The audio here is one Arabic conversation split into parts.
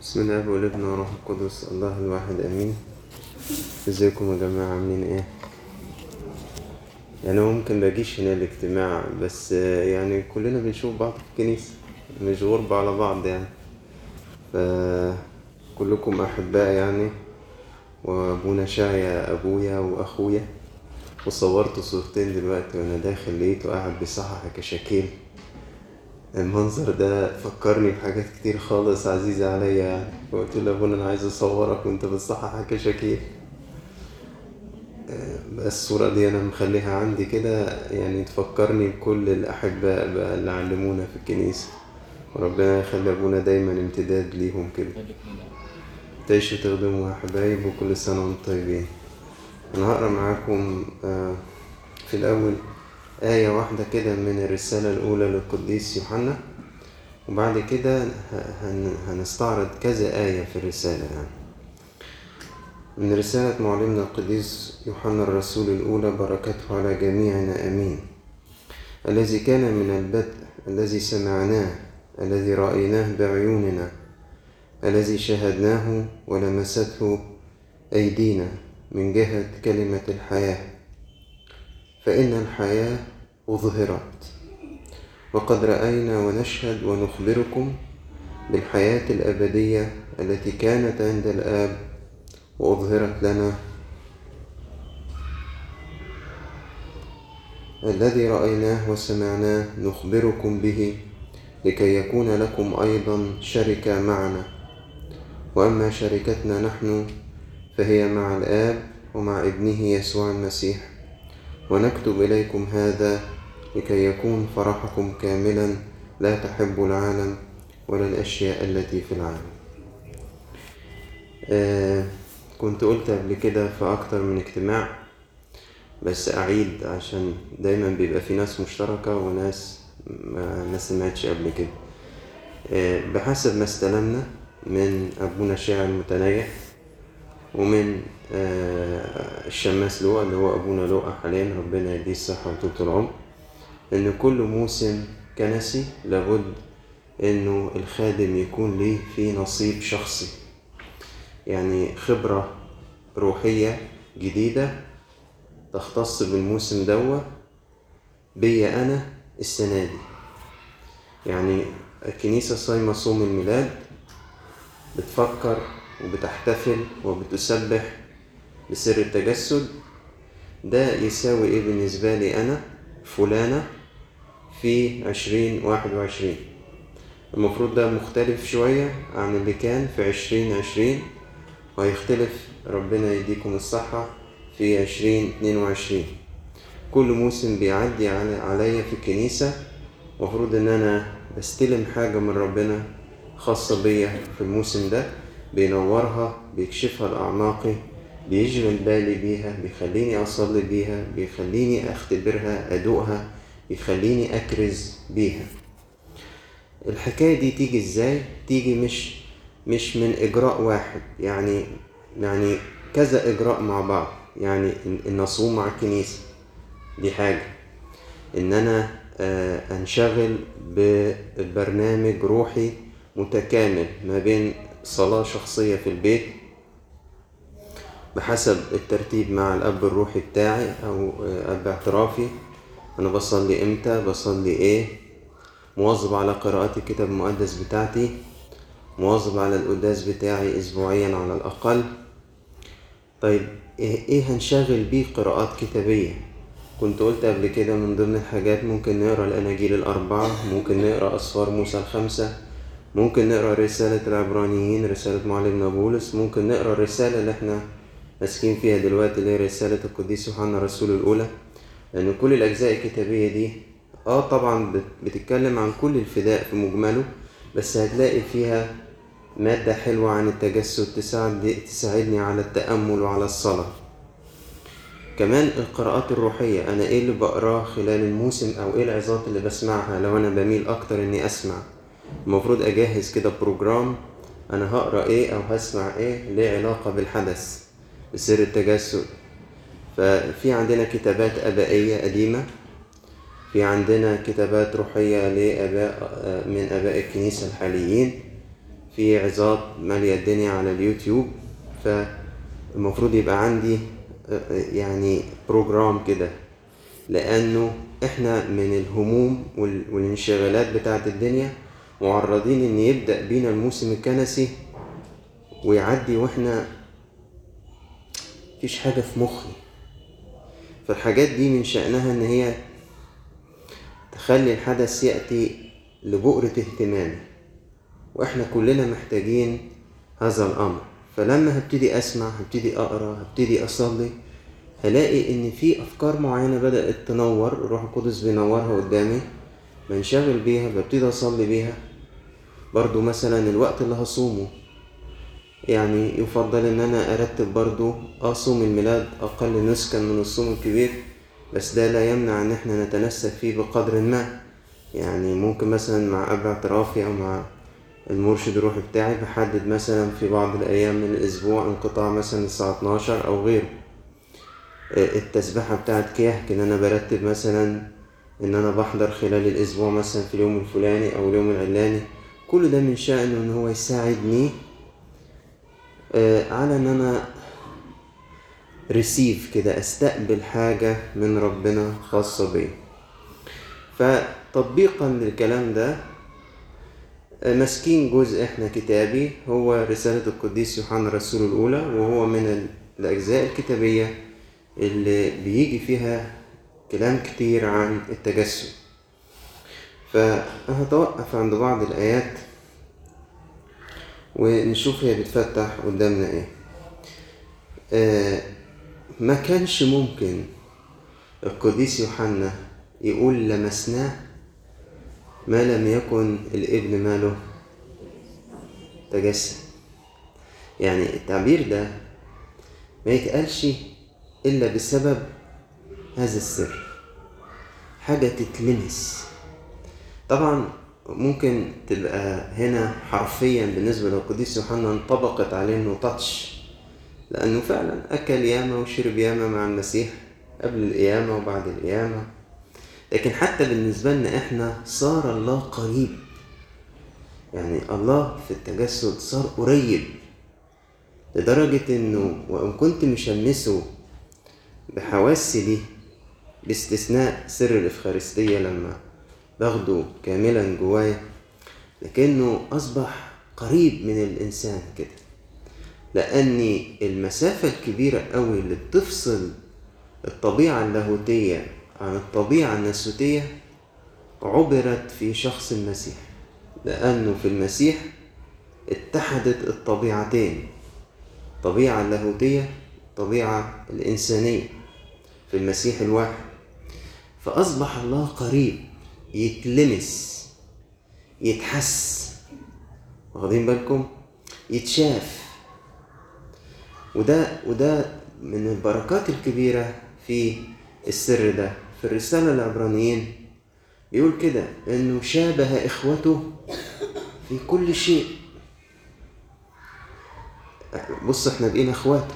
بسم الله والابن والروح القدس الله الواحد آمين. إزيكم يا جماعة عاملين إيه؟ يعني ممكن باجيش هنا الاجتماع بس يعني كلنا بنشوف بعض في الكنيسة مش غربة على بعض يعني. فكلكم أحباء يعني وأبونا شايا أبويا وأخويا. وصورت صورتين دلوقتي وأنا داخل لقيته قاعد بيصحح كشاكيل. المنظر ده فكرني بحاجات كتير خالص عزيزة عليا. يعني له يا ابونا أنا عايز أصورك وأنت بتصحح كشاكيل بس الصورة دي أنا مخليها عندي كده يعني تفكرني بكل الأحباء بقى اللي علمونا في الكنيسة. وربنا يخلي أبونا دايما امتداد ليهم كده. تعيشوا تخدموا يا حبايب وكل سنة وأنتم طيبين. أنا هقرأ معاكم آه، في الأول آية واحدة كده من الرسالة الأولى للقديس يوحنا. وبعد كده هن- هنستعرض كذا آية في الرسالة يعني. من رسالة معلمنا القديس يوحنا الرسول الأولى بركته على جميعنا آمين. الذي كان من البدء الذي سمعناه الذي رأيناه بعيوننا الذي شاهدناه ولمسته أيدينا من جهة كلمة الحياة. فإن الحياة أظهرت وقد رأينا ونشهد ونخبركم بالحياة الأبدية التي كانت عند الآب وأظهرت لنا. الذي رأيناه وسمعناه نخبركم به لكي يكون لكم أيضا شركة معنا. وأما شركتنا نحن فهي مع الآب ومع ابنه يسوع المسيح. ونكتب إليكم هذا لكي يكون فرحكم كاملا لا تحب العالم ولا الأشياء التي في العالم. آه كنت قلت قبل كده في أكتر من اجتماع بس أعيد عشان دايما بيبقى في ناس مشتركة وناس ما, سمعتش قبل كده. آه بحسب ما استلمنا من أبونا شاعر المتنيح ومن آه، الشماس لوقا اللي هو أبونا لوقا حاليا ربنا يديه الصحة وطولة العمر. إن كل موسم كنسي لابد إنه الخادم يكون ليه في نصيب شخصي. يعني خبرة روحية جديدة تختص بالموسم دوا بيا أنا السنة دي. يعني الكنيسة صايمة صوم الميلاد بتفكر وبتحتفل وبتسبح بسر التجسد. ده يساوي إيه بالنسبة لي أنا؟ فلانة في عشرين واحد وعشرين. المفروض ده مختلف شوية عن اللي كان في عشرين عشرين وهيختلف. ربنا يديكم الصحة في عشرين اتنين وعشرين. كل موسم بيعدي علي عليا في الكنيسة. المفروض إن أنا بستلم حاجة من ربنا خاصة بيا في الموسم ده. بينورها بيكشفها لأعماقي بيشغل بالي بيها بيخليني أصلي بيها بيخليني أختبرها أدوقها. بيخليني أكرز بيها. الحكاية دي تيجي إزاي؟ تيجي مش مش من إجراء واحد يعني يعني كذا إجراء مع بعض. يعني إن أصوم مع الكنيسة. دي حاجة. إن أنا آه، أنشغل ببرنامج روحي متكامل ما بين صلاة شخصية في البيت بحسب الترتيب مع الأب الروحي بتاعي أو آه، أب اعترافي. أنا بصلي إمتى؟ بصلي إيه؟ مواظب على قراءة الكتاب المقدس بتاعتي مواظب على القداس بتاعي أسبوعيا على الأقل. طيب إيه إيه هنشغل بيه قراءات كتابية؟ كنت قلت قبل كده من ضمن الحاجات ممكن نقرأ الأناجيل الأربعة ممكن نقرأ أسفار موسى الخمسة ممكن نقرأ رسالة العبرانيين رسالة معلمنا بولس ممكن نقرأ الرسالة اللي إحنا ماسكين فيها دلوقتي اللي هي رسالة القديس يوحنا الرسول الأولى. لأن كل الأجزاء الكتابية دي آه طبعا بت- بتتكلم عن كل الفداء في مجمله بس هتلاقي فيها مادة حلوة عن التجسد تساعد تساعدني على التأمل وعلى الصلاة. كمان القراءات الروحية أنا إيه اللي بقراه خلال الموسم أو إيه العظات اللي بسمعها لو أنا بميل أكتر إني أسمع؟ المفروض أجهز كده بروجرام أنا هقرأ إيه أو هسمع إيه ليه علاقة بالحدث بسر التجسد ففي عندنا كتابات آبائية قديمة. في عندنا كتابات روحية لآباء من آباء الكنيسة الحاليين. في عظات مالية الدنيا على اليوتيوب. فالمفروض يبقى عندي يعني بروجرام كده. لأنه إحنا من الهموم والانشغالات بتاعة الدنيا معرضين إن يبدأ بينا الموسم الكنسي ويعدي وإحنا مفيش حاجة في مخي. فالحاجات دي من شأنها إن هي تخلي الحدث يأتي لبؤرة اهتمامي وإحنا كلنا محتاجين هذا الأمر. فلما هبتدي أسمع هبتدي أقرأ هبتدي أصلي هلاقي إن في أفكار معينة بدأت تنور الروح القدس بينورها قدامي بنشغل بيها ببتدي أصلي بيها. برضو مثلا الوقت اللي هصومه يعني يفضل إن أنا أرتب برضو اصوم الميلاد أقل نسكا من الصوم الكبير بس ده لا يمنع إن إحنا نتنسك فيه بقدر ما. يعني ممكن مثلا مع قبل اعترافي أو مع المرشد الروحي بتاعي بحدد مثلا في بعض الأيام من الأسبوع انقطاع مثلا الساعة 12 أو غيره. التسبيحة بتاعت كيهك إن أنا برتب مثلا إن أنا بحضر خلال الأسبوع مثلا في اليوم الفلاني أو اليوم العلاني. كل ده من شأنه إن هو يساعدني على إن أنا ريسيف كده أستقبل حاجة من ربنا خاصة بي. فتطبيقا للكلام ده ماسكين جزء إحنا كتابي هو رسالة القديس يوحنا الرسول الأولى وهو من الأجزاء الكتابية اللي بيجي فيها كلام كتير عن التجسد. فهتوقف عند بعض الآيات ونشوف هي بتفتح قدامنا إيه. آه ما كانش ممكن القديس يوحنا يقول لمسناه ما لم يكن الابن ماله تجسد. يعني التعبير ده ما يتقالش إلا بسبب هذا السر. حاجة تتلمس. طبعا ممكن تبقى هنا حرفيا بالنسبة للقديس يوحنا انطبقت عليه إنه تاتش لأنه فعلا أكل ياما وشرب ياما مع المسيح قبل القيامة وبعد القيامة. لكن حتى بالنسبة لنا إحنا صار الله قريب. يعني الله في التجسد صار قريب لدرجة إنه وإن كنت مشمسه بحواسي دي باستثناء سر الإفخارستية لما باخده كاملا جوايا لكنه أصبح قريب من الإنسان كده. لأن المسافة الكبيرة قوي اللي بتفصل الطبيعة اللاهوتية عن الطبيعة الناسوتية عبرت في شخص المسيح لأنه في المسيح اتحدت الطبيعتين الطبيعة اللاهوتية الطبيعة الإنسانية في المسيح الواحد. فأصبح الله قريب يتلمس يتحس. واخدين بالكم؟ يتشاف. وده وده من البركات الكبيرة في السر ده. في الرسالة العبرانيين يقول كده إنه شابه إخوته في كل شيء. بص إحنا بقينا اخواته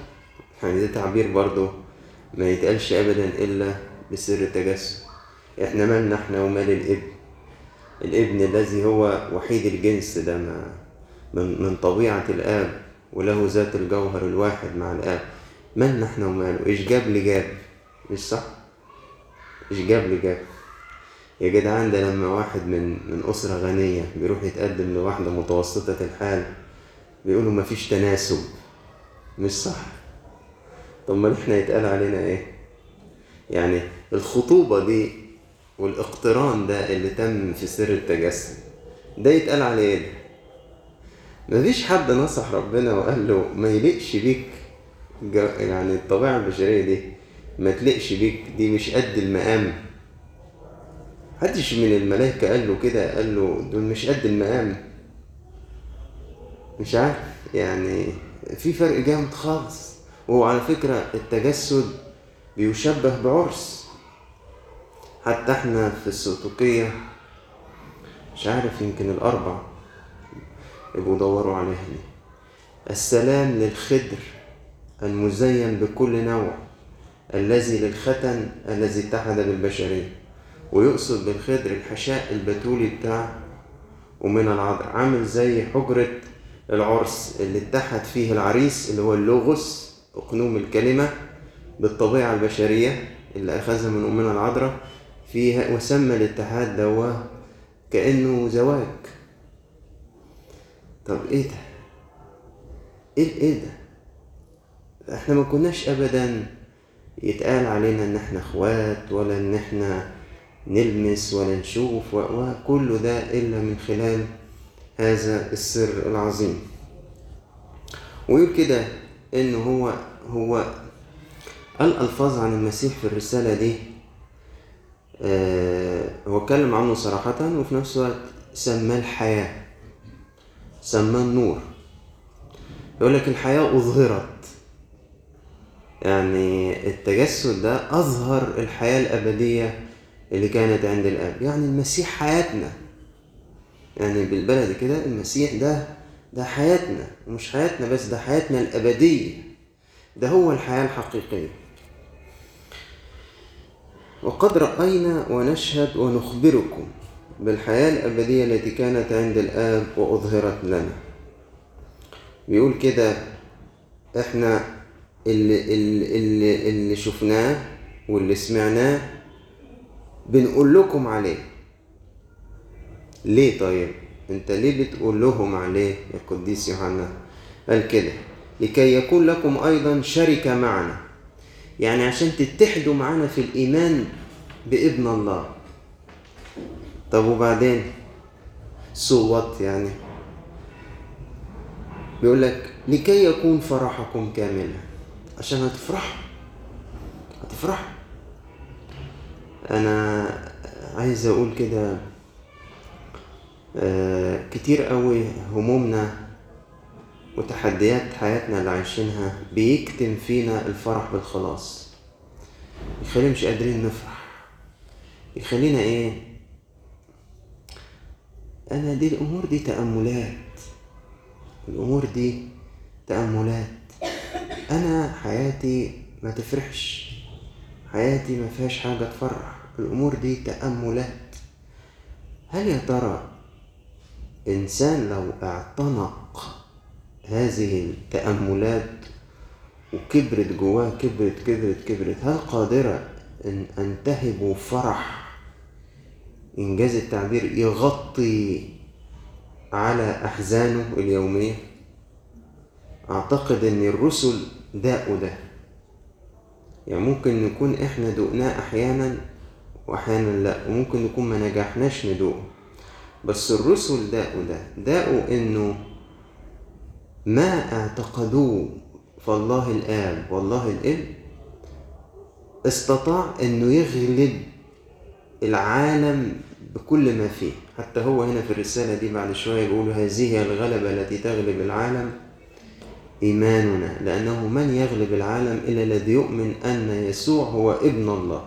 يعني ده تعبير برضو ما يتقالش ابدا إلا بسر التجسد. إحنا مالنا إحنا ومال الابن. الابن الذي هو وحيد الجنس ده من, من طبيعة الآب وله ذات الجوهر الواحد مع الآب. مالنا إحنا وماله؟ إيش جاب لي جاب؟ مش صح؟ إيش جاب لي جاب؟ يا جدعان ده لما واحد من من أسرة غنية بيروح يتقدم لواحدة متوسطة الحال بيقولوا مفيش تناسب. مش صح؟ طب ما إحنا يتقال علينا إيه؟ يعني الخطوبة دي والاقتران ده اللي تم في سر التجسد ده يتقال عليه إيه؟ مفيش حد نصح ربنا وقال له ما يليقش بيك يعني الطبيعة البشرية دي ما تليقش بيك دي مش قد المقام. محدش من الملائكة قال له كده قال له دول مش قد المقام. مش عارف يعني في فرق جامد خالص. وهو على فكرة التجسد بيشبه بعرس. حتى إحنا في السلطوقية مش عارف يمكن الأربع يبقوا دوروا عليها دي. السلام للخدر المزين بكل نوع الذي للختن الذي اتحد بالبشرية ويقصد بالخدر الحشاء البتولي بتاع ومن العذر. عامل زي حجرة العرس اللي اتحد فيه العريس اللي هو اللوغوس أقنوم الكلمة بالطبيعة البشرية اللي أخذها من أمنا العذراء. فيها وسمى الاتحاد ده كأنه زواج طب إيه ده؟ إيه إيه ده؟ إحنا ما كناش أبدا يتقال علينا إن إحنا إخوات ولا إن إحنا نلمس ولا نشوف وكل ده إلا من خلال هذا السر العظيم ويقول كده إن هو هو الألفاظ عن المسيح في الرسالة دي هو اتكلم عنه صراحة وفي نفس الوقت سماه الحياة سماه النور. يقول لك الحياة أظهرت. يعني التجسد ده أظهر الحياة الأبدية اللي كانت عند الآب. يعني المسيح حياتنا. يعني بالبلد كده المسيح ده ده حياتنا ومش حياتنا بس ده حياتنا الأبدية. ده هو الحياة الحقيقية. وقد رأينا ونشهد ونخبركم بالحياة الأبدية التي كانت عند الآب وأظهرت لنا. بيقول كده إحنا اللي, اللي, اللي شفناه واللي سمعناه بنقول لكم عليه. ليه طيب؟ أنت ليه بتقول لهم عليه يا قديس يوحنا؟ قال كده لكي يكون لكم أيضا شركة معنا. يعني عشان تتحدوا معنا في الإيمان بابن الله. طب وبعدين؟ صوت يعني؟ بيقول لك لكي يكون فرحكم كاملا. عشان هتفرحوا هتفرحوا أنا عايز أقول كده آه كتير قوي همومنا وتحديات حياتنا اللي عايشينها بيكتم فينا الفرح بالخلاص. يخلينا مش قادرين نفرح. يخلينا إيه؟ أنا دي الأمور دي تأملات. الأمور دي تأملات. أنا حياتي ما تفرحش. حياتي ما فيهاش حاجة تفرح. الأمور دي تأملات. هل يا ترى إنسان لو اعتنق هذه التأملات وكبرت جواه كبرت كبرت كبرت. هل قادرة أن أنتهب فرح إنجاز التعبير يغطي على أحزانه اليومية؟ أعتقد أن الرسل ده. يعني ممكن نكون إحنا دقناه أحيانا وأحيانا لأ وممكن نكون ما نجحناش ندوقه بس الرسل داقوا ده. داقوا إنه ما اعتقدوه فالله الآب والله الإبن استطاع أنه يغلب العالم بكل ما فيه. حتى هو هنا في الرسالة دي بعد شوية بيقول هذه هي الغلبة التي تغلب العالم إيماننا لأنه من يغلب العالم إلا الذي يؤمن أن يسوع هو ابن الله.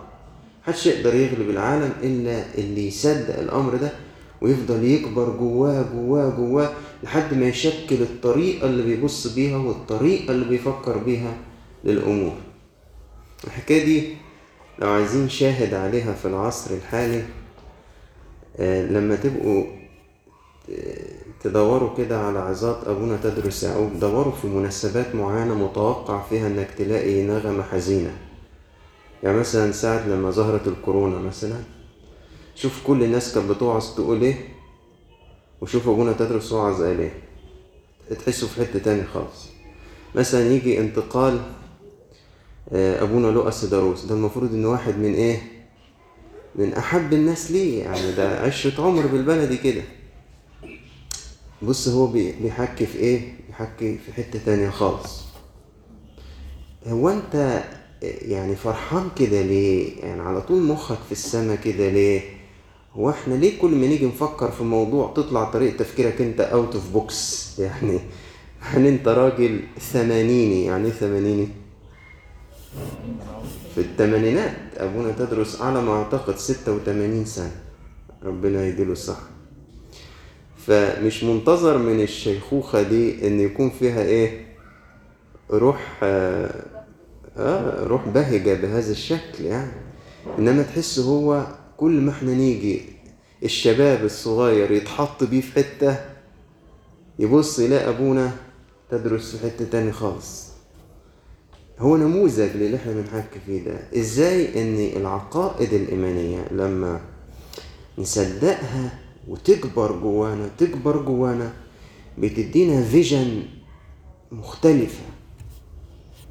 محدش يقدر يغلب العالم إلا اللي يصدق الأمر ده ويفضل يكبر جواه جواه جواه. لحد ما يشكل الطريقة اللي بيبص بيها والطريقة اللي بيفكر بيها للأمور. الحكاية دي لو عايزين شاهد عليها في العصر الحالي آه لما تبقوا تدوروا كده على عظات أبونا تدرس يعقوب دوروا في مناسبات معينة متوقع فيها إنك تلاقي نغمة حزينة. يعني مثلا ساعة لما ظهرت الكورونا مثلا شوف كل الناس كانت بتوعظ تقول إيه؟ وشوف ابونا تدرس وعظ قال إيه تحسوا في حتة تاني خالص. مثلا يجي انتقال أبونا لؤس داروس ده المفروض إنه واحد من إيه؟ من أحب الناس ليه يعني؟ ده عشرة عمر بالبلدي كده. بص هو بيحكي في إيه؟ بيحكي في حتة تانية خالص. هو أنت يعني فرحان كده ليه؟ يعني على طول مخك في السما كده ليه؟ هو إحنا ليه كل ما نيجي نفكر في موضوع تطلع طريقة تفكيرك انت out of box يعني يعني انت راجل ثمانيني؟ يعني إيه ثمانيني؟ في الثمانينات أبونا تدرس على ما أعتقد ستة وثمانين سنة. ربنا يديله الصحة. فمش منتظر من الشيخوخة دي إن يكون فيها إيه؟ روح آه آه روح بهجة بهذا الشكل يعني. إنما تحس هو كل ما إحنا نيجي الشباب الصغير يتحط بيه في حتة يبص يلاقي أبونا تدرس في حتة تاني خالص. هو نموذج للي إحنا بنحكي فيه ده. إزاي إن العقائد الإيمانية لما نصدقها وتكبر جوانا تكبر جوانا بتدينا فيجن مختلفة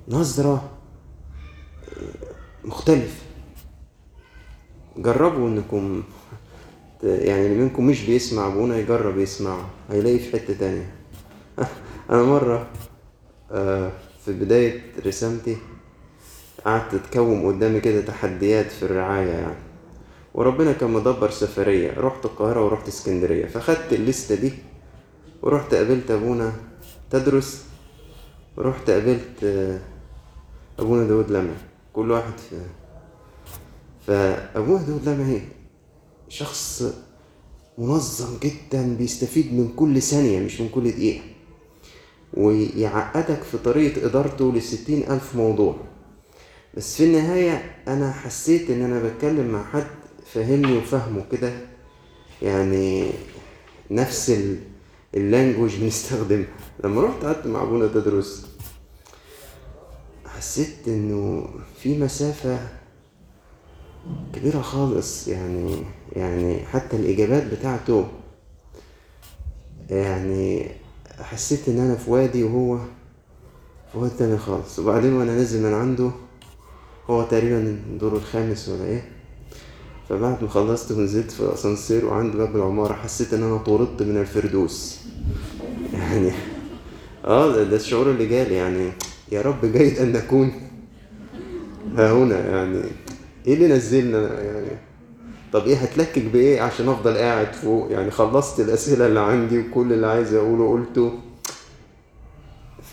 نظرة مختلفة. جربوا إنكم يعني اللي منكم مش بيسمع ابونا يجرب يسمع هيلاقي في حتة تانية. أنا مرة في بداية رسالتي قعدت تكوم قدامي كده تحديات في الرعاية يعني. وربنا كان مدبر سفرية رحت القاهرة ورحت اسكندرية. فخدت الليستة دي ورحت قابلت أبونا تدرس ورحت قابلت أبونا داود لمعي كل واحد في فأبونا داود لمعي شخص منظم جدا بيستفيد من كل ثانية مش من كل دقيقة. ويعقدك في طريقة إدارته لستين ألف موضوع. بس في النهاية أنا حسيت إن أنا بتكلم مع حد فهمني وفهمه كده. يعني نفس اللانجوج بنستخدمها. لما رحت قعدت مع أبونا تدرس حسيت إنه في مسافة كبيرة خالص يعني يعني حتى الإجابات بتاعته يعني حسيت إن أنا في وادي وهو في وادي تاني خالص. وبعدين وأنا نازل من عنده هو تقريبا الدور الخامس ولا إيه؟ فبعد ما خلصت ونزلت في الأسانسير وعند باب العمارة حسيت إن أنا طردت من الفردوس. يعني آه ده, ده الشعور اللي جالي يعني يا رب جيد أن نكون ها هنا يعني. إيه اللي نزلنا؟ يعني طب إيه هتلكك بإيه عشان أفضل قاعد فوق؟ يعني خلصت الأسئلة اللي عندي وكل اللي عايز أقوله قلته.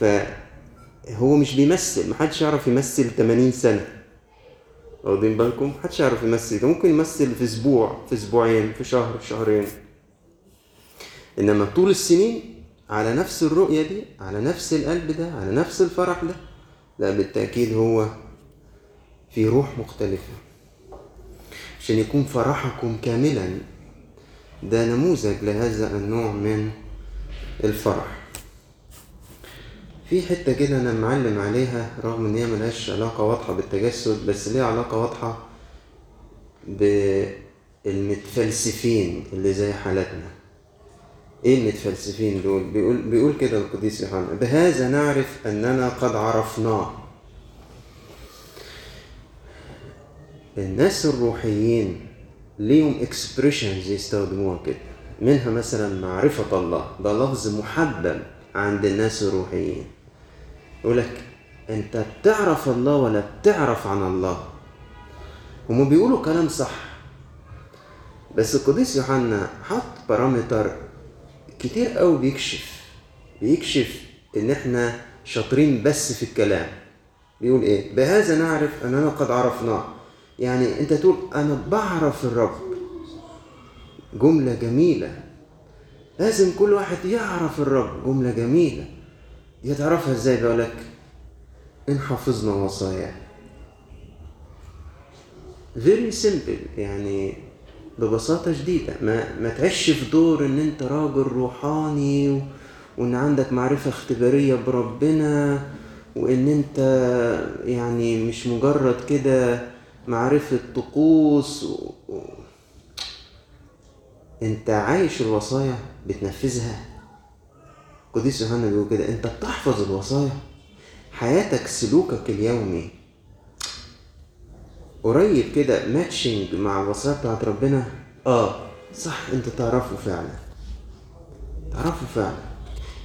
فهو مش بيمثل محدش يعرف يمثل 80 سنة. واخدين بالكم؟ محدش يعرف يمثل. ده ممكن يمثل في أسبوع في أسبوعين في شهر في شهرين. إنما طول السنين على نفس الرؤية دي على نفس القلب ده على نفس الفرح ده لا بالتأكيد هو في روح مختلفة. عشان يكون فرحكم كاملا. ده نموذج لهذا النوع من الفرح. في حتة كده أنا معلم عليها رغم إن هي ملهاش علاقة واضحة بالتجسد بس ليها علاقة واضحة بالمتفلسفين اللي زي حالتنا. إيه المتفلسفين دول؟ بيقول بيقول كده القديس يوحنا بهذا نعرف أننا قد عرفناه. الناس الروحيين ليهم اكسبريشنز يستخدموها كده. منها مثلا معرفة الله. ده لفظ محبب عند الناس الروحيين. يقولك أنت بتعرف الله ولا بتعرف عن الله؟ هما بيقولوا كلام صح. بس القديس يوحنا حط بارامتر كتير قوي بيكشف. بيكشف إن إحنا شاطرين بس في الكلام. بيقول إيه؟ بهذا نعرف أننا قد عرفناه. يعني انت تقول أنا بعرف الرب. جملة جميلة. لازم كل واحد يعرف الرب. جملة جميلة. يتعرفها إزاي بقولك إن حفظنا وصاياه. Very simple. يعني ببساطة شديدة. ما, ما تعيش في دور إن أنت راجل روحاني و... وإن عندك معرفة اختبارية بربنا وإن أنت يعني مش مجرد كده معرفة طقوس و... و... انت عايش الوصايا بتنفذها. قديس يوحنا بيقول كده انت بتحفظ الوصايا. حياتك سلوكك اليومي. قريب كده ماتشنج مع الوصايا بتاعت ربنا. آه صح انت تعرفه فعلا. تعرفه فعلا.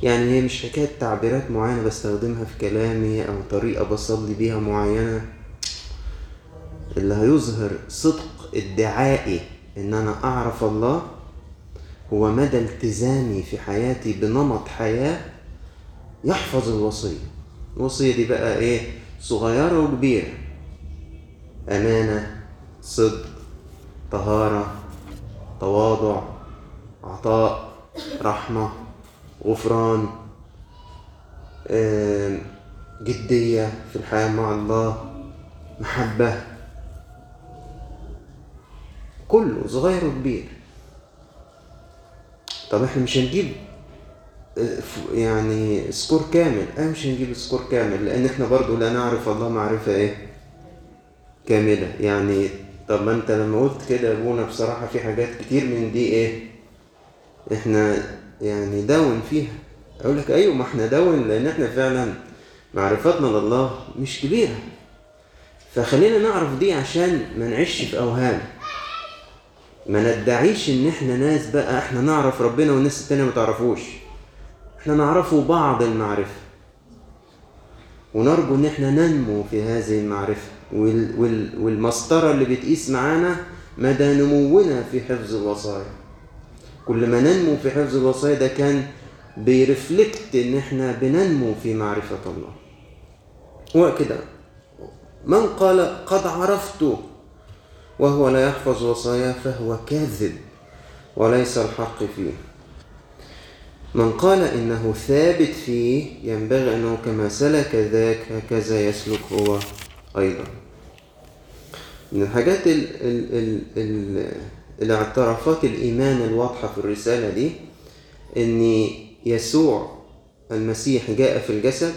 يعني هي مش حكاية تعبيرات معينة بستخدمها في كلامي أو طريقة بصلي بيها معينة. اللي هيظهر صدق ادعائي إن أنا أعرف الله هو مدى التزامي في حياتي بنمط حياة يحفظ الوصية. الوصية دي بقى إيه؟ صغيرة وكبيرة. أمانة صدق طهارة تواضع عطاء رحمة غفران جدية في الحياة مع الله محبة. كله صغير وكبير. طب إحنا مش هنجيب يعني score كامل. أنا مش هنجيب سكور كامل لأن إحنا برضو لا نعرف الله معرفة إيه كاملة. يعني طب ما انت لما قلت كده يا ابونا بصراحة في حاجات كتير من دي إيه إحنا يعني down فيها. أقول لك أيوه ما إحنا down لأن إحنا فعلا معرفتنا لله مش كبيرة. فخلينا نعرف دي عشان ما نعيش في أوهام. ما ندعيش إن إحنا ناس بقى إحنا نعرف ربنا والناس التانية ما تعرفوش. إحنا نعرفه بعض المعرفة. ونرجو إن إحنا ننمو في هذه المعرفة. وال وال والمسطرة اللي بتقيس معانا مدى نمونا في حفظ الوصايا. كل ما ننمو في حفظ الوصايا ده كان بيرفلكت إن إحنا بننمو في معرفة الله. هو كده من قال قد عرفت وهو لا يحفظ وصاياه فهو كاذب وليس الحق فيه. من قال إنه ثابت فيه ينبغي أنه كما سلك ذاك هكذا يسلك هو أيضا. من الحاجات ال ال ال ال الاعترافات الإيمان الواضحة في الرسالة دي أن يسوع المسيح جاء في الجسد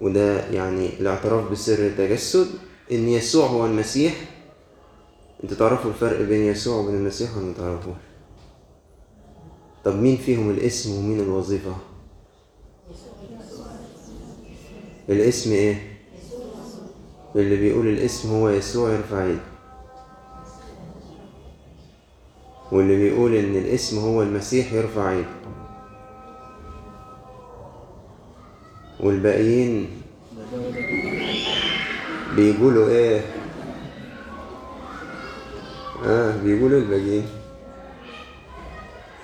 وده يعني الاعتراف بسر التجسد إن يسوع هو المسيح. أنتوا تعرفوا الفرق بين يسوع وبين المسيح ولا ما تعرفوش؟ طب مين فيهم الاسم ومين الوظيفة؟ الاسم إيه؟ اللي بيقول الاسم هو يسوع يرفع إيده. واللي بيقول إن الاسم هو المسيح يرفع إيده. والباقيين بيقولوا إيه؟ آه بيقولوا الباقيين.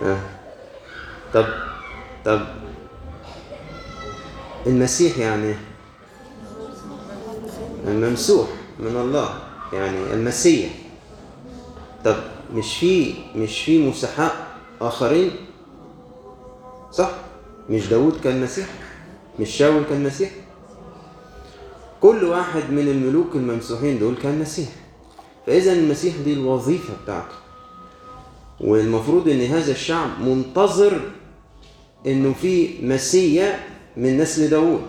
آه. طب طب المسيح يعني الممسوح من الله يعني المسيح. طب مش في مش في مسحاء آخرين؟ صح؟ مش داود كان مسيح؟ مش شاول كان مسيح؟ كل واحد من الملوك الممسوحين دول كان مسيح فإذا المسيح دي الوظيفة بتاعته. والمفروض إن هذا الشعب منتظر إنه في مسيا من نسل داوود.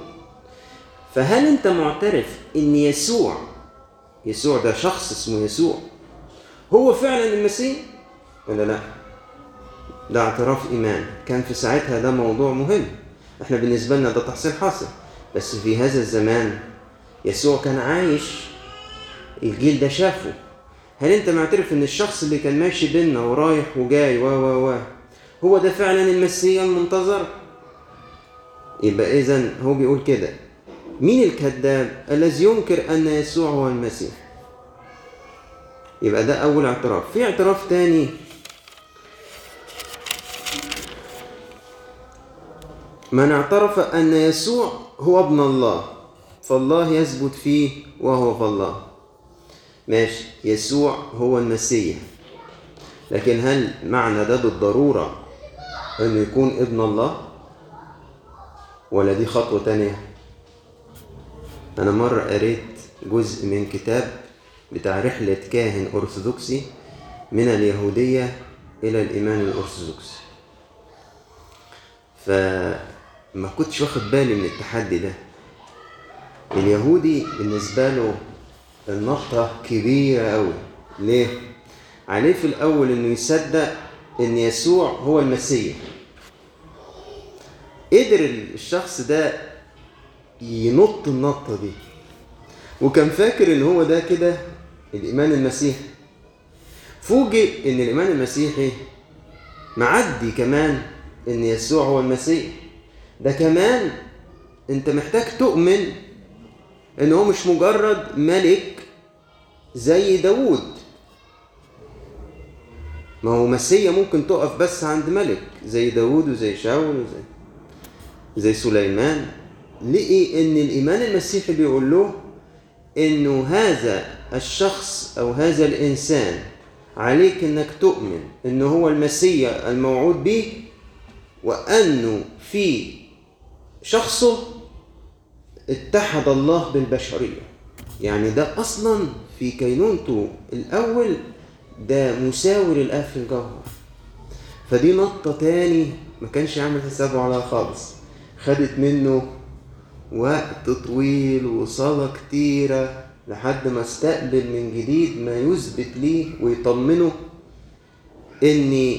فهل أنت معترف إن يسوع يسوع ده شخص اسمه يسوع هو فعلا المسيح؟ ولا لا؟ ده اعتراف إيمان. كان في ساعتها ده موضوع مهم. إحنا بالنسبة لنا ده تحصيل حاصل. بس في هذا الزمان يسوع كان عايش الجيل ده شافه. هل أنت معترف إن الشخص اللي كان ماشي بينا ورايح وجاي و و و هو ده فعلا المسيح المنتظر؟ يبقى اذا هو بيقول كده. مين الكذاب الذي ينكر أن يسوع هو المسيح؟ يبقى ده أول اعتراف. في اعتراف تاني. من اعترف أن يسوع هو ابن الله. فالله يثبت فيه وهو في الله ماشي. يسوع هو المسيح. لكن هل معنى ده بالضرورة إنه يكون ابن الله؟ ولا دي خطوة تانية؟ أنا مرة قريت جزء من كتاب بتاع رحلة كاهن أرثوذكسي من اليهودية إلى الإيمان الأرثوذكسي. فما كنتش واخد بالي من التحدي ده. اليهودي بالنسبة له النقطة كبيرة أوي. ليه؟ عليه في الأول إنه يصدق إن يسوع هو المسيح. قدر الشخص ده ينط النطة دي. وكان فاكر إن هو ده كده الإيمان المسيحي. فوجئ إن الإيمان المسيحي معدي كمان إن يسوع هو المسيح. ده كمان أنت محتاج تؤمن إن هو مش مجرد ملك زي داوود. ما هو مسيا ممكن تقف بس عند ملك زي داوود وزي شاول وزي زي سليمان. لقي إن الإيمان المسيحي بيقول له إنه هذا الشخص أو هذا الإنسان عليك إنك تؤمن إنه هو المسيا الموعود به وأنه في شخصه اتحد الله بالبشرية. يعني ده أصلا في كينونته الأول ده مساوي للاب في الجوهر. فدي نقطة تاني ما كانش عامل حسابه عليها خالص. خدت منه وقت طويل وصلاة كتيرة لحد ما استقبل من جديد ما يثبت ليه ويطمنه ان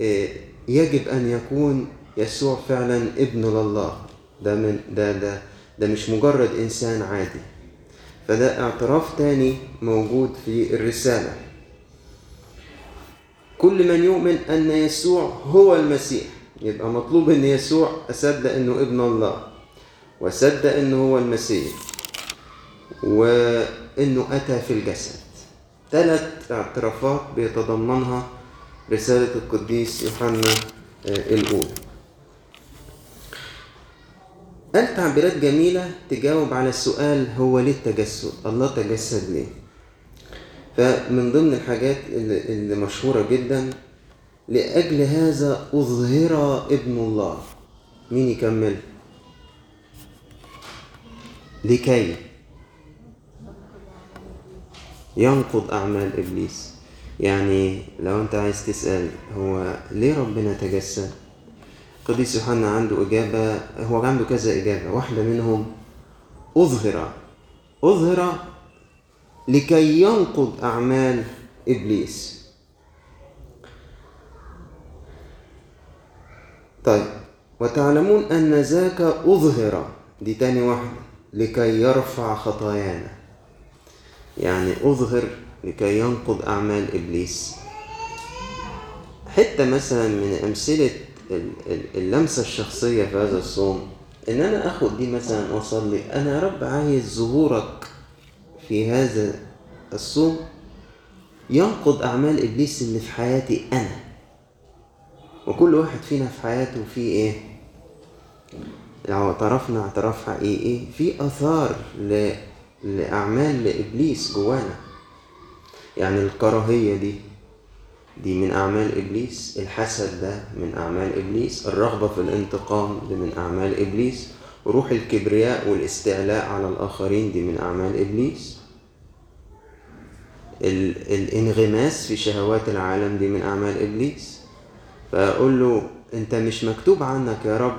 آه، يجب أن يكون يسوع فعلا ابن لله. ده من ده ده ده مش مجرد إنسان عادي. فده اعتراف تاني موجود في الرسالة. كل من يؤمن أن يسوع هو المسيح. يبقى مطلوب إن يسوع اصدق إنه ابن الله واصدق إنه هو المسيح وإنه أتى في الجسد. ثلاث اعترافات بيتضمنها رسالة القديس يوحنا آه، الأولى. قال تعبيرات جميلة تجاوب على السؤال هو ليه التجسد؟ الله تجسد ليه؟ فمن ضمن الحاجات اللي مشهورة جدا لأجل هذا أظهر ابن الله. مين يكمل؟ لكي ينقض أعمال إبليس. يعني لو أنت عايز تسأل هو ليه ربنا تجسد؟ قديس يوحنا عنده إجابة هو عنده كذا إجابة. واحدة منهم أظهر أظهر لكي ينقض أعمال إبليس. طيب وتعلمون أن ذاك أظهر دي تاني واحدة لكي يرفع خطايانا. يعني أظهر لكي ينقض أعمال إبليس. حتة مثلا من أمثلة اللمسة الشخصية في هذا الصوم إن أنا أخد دي مثلا وأصلي أنا يا رب عايز ظهورك في هذا الصوم ينقض أعمال إبليس اللي في حياتي أنا. وكل واحد فينا في حياته فيه إيه؟ لو اعترفنا اعتراف حقيقي في آثار ل... لأعمال لإبليس جوانا. يعني الكراهية دي. دي من أعمال إبليس الحسد ده من أعمال إبليس الرغبة في الانتقام دي من أعمال إبليس روح الكبرياء والاستعلاء على الآخرين دي من أعمال إبليس. ال... الانغماس في شهوات العالم دي من أعمال إبليس. فأقول له أنت مش مكتوب عنك يا رب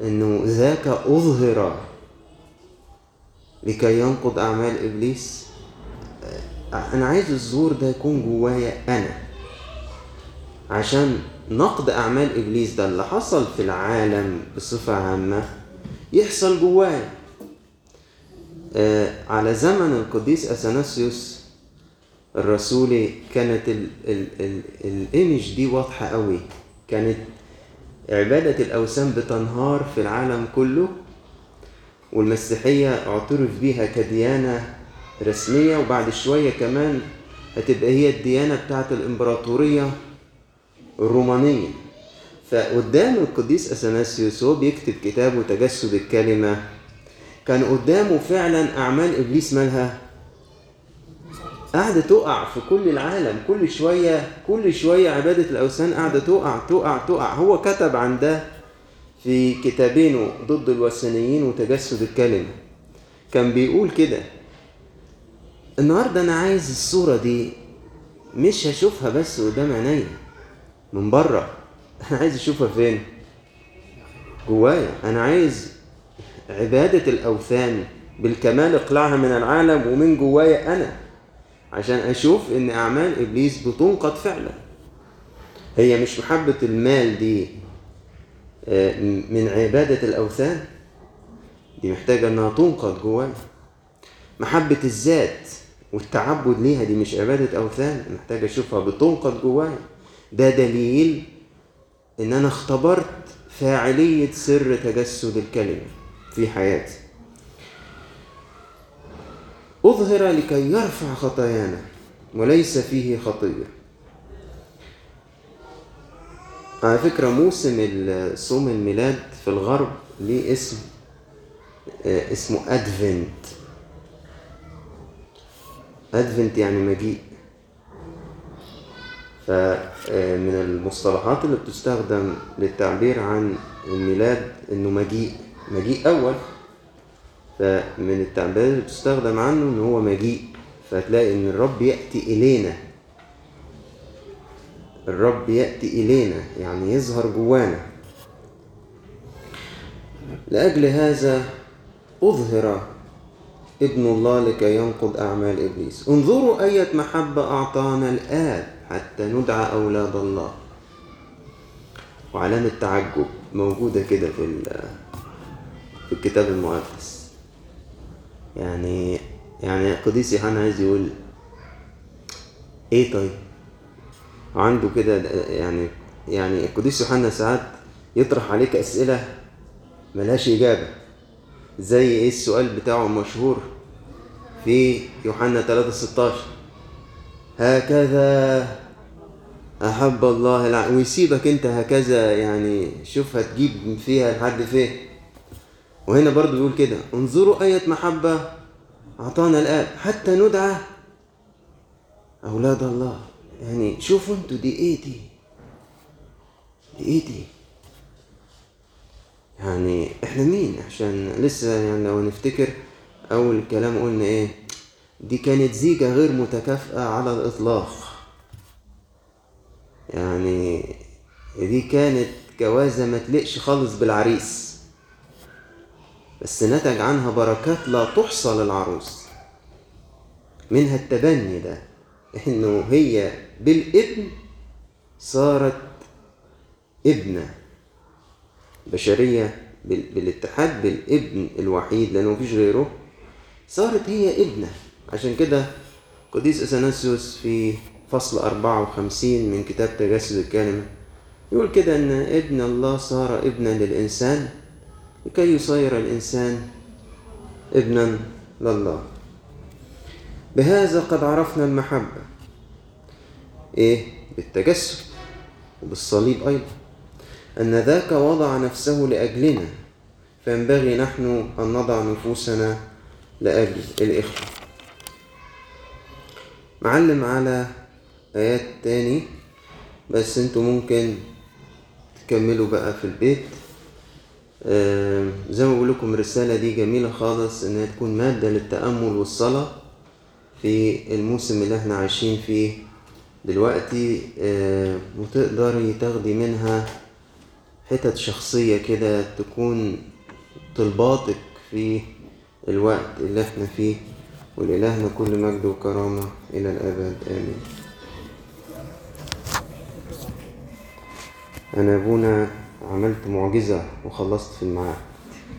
إنه ذاك أظهر لكي ينقض أعمال إبليس. أنا عايز الظهور ده يكون جوايا أنا. عشان نقد أعمال إبليس ده اللي حصل في العالم بصفة عامة يحصل جوايا آه، على زمن القديس أثناسيوس الرسولي كانت ال ال ال الإيمج دي واضحة قوي. كانت عبادة الأوثان بتنهار في العالم كله والمسيحية اعترف بيها كديانة رسمية وبعد شوية كمان هتبقى هي الديانة بتاعت الإمبراطورية الرومانية فقدام القديس أثناسيوس وهو بيكتب كتابه تجسد الكلمة كان قدامه فعلا أعمال إبليس مالها. قاعدة تقع في كل العالم كل شوية كل شوية عبادة الأوثان قاعدة تقع تقع تقع. هو كتب عن ده في كتابينه ضد الوثنيين وتجسد الكلمة. كان بيقول كده النهاردة أنا عايز الصورة دي مش هشوفها بس قدام عينيا. من بره. أنا عايز أشوفها فين؟ جوايا. أنا عايز عبادة الأوثان بالكمال اقلعها من العالم ومن جوايا أنا عشان أشوف إن أعمال إبليس بتنقض فعلا. هي مش محبة المال دي آه، من عبادة الأوثان؟ دي محتاجة إنها تنقض جوايا. محبة الذات والتعبد ليها دي مش عبادة أوثان محتاج أشوفها بتنقض جوايا. ده دليل إن أنا اختبرت فاعلية سر تجسد الكلمة في حياتي. أظهر لكي يرفع خطايانا وليس فيه خطية على فكرة موسم صوم الميلاد في الغرب ليه اسم آه، اسمه أدفنت. أدفنت يعني مجيء. فمن المصطلحات اللي بتستخدم للتعبير عن الميلاد إنه مجيء مجيء أول. فمن التعبيرات اللي بتستخدم عنه ان هو مجيء. فتلاقي إن الرب يأتي إلينا. الرب يأتي إلينا يعني يظهر جوانا. لأجل هذا أظهر ابن الله لكي ينقض أعمال إبليس. انظروا أية محبة أعطانا الآب حتى ندعى أولاد الله. وعلامة تعجب موجودة كده في في الكتاب المقدس. يعني يعني قديس يوحنا عايز يقول إيه طيب؟ عنده كده يعني يعني القديس يوحنا ساعات يطرح عليك أسئلة ملهاش إجابة. زي إيه السؤال بتاعه المشهور في يوحنا 3 16 هكذا. أحب الله الع... ويسيبك أنت هكذا يعني شوف هتجيب فيها لحد فين. وهنا برضو بيقول كده انظروا آية محبة أعطانا الآب حتى ندعى أولاد الله. يعني شوفوا أنتوا دي إيه دي؟ دي إيه دي؟ يعني إحنا مين؟ عشان لسه يعني لو نفتكر أول كلام قلنا إيه؟ دي كانت زيجة غير متكافئة على الإطلاق. يعني دي كانت جوازة ما تلقش خالص بالعريس. بس نتج عنها بركات لا تحصى للعروس. منها التبني ده إنه هي بالابن صارت ابنة. بشرية بالاتحاد بالابن الوحيد لأنه مفيش غيره صارت هي ابنة. عشان كده قديس أثناسيوس في فصل 54 من كتاب تجسد الكلمة يقول كده أن ابن الله صار ابنا للإنسان لكي يصير الإنسان ابنا لله. بهذا قد عرفنا المحبة. إيه؟ بالتجسد وبالصليب أيضا. أن ذاك وضع نفسه لأجلنا فينبغي نحن أن نضع نفوسنا لأجل الإخوة. معلم على آيات تاني. بس أنتوا ممكن تكملوا بقى في البيت. آه زي ما بقول لكم الرسالة دي جميلة خالص إنها تكون مادة للتأمل والصلاة في الموسم اللي إحنا عايشين فيه دلوقتي. آه وتقدري تاخدي منها حتت شخصية كده تكون طلباتك في الوقت اللي إحنا فيه. ولإلهنا كل مجد وكرامة إلى الأبد آمين. أنا أبونا عملت معجزة وخلصت في الميعاد.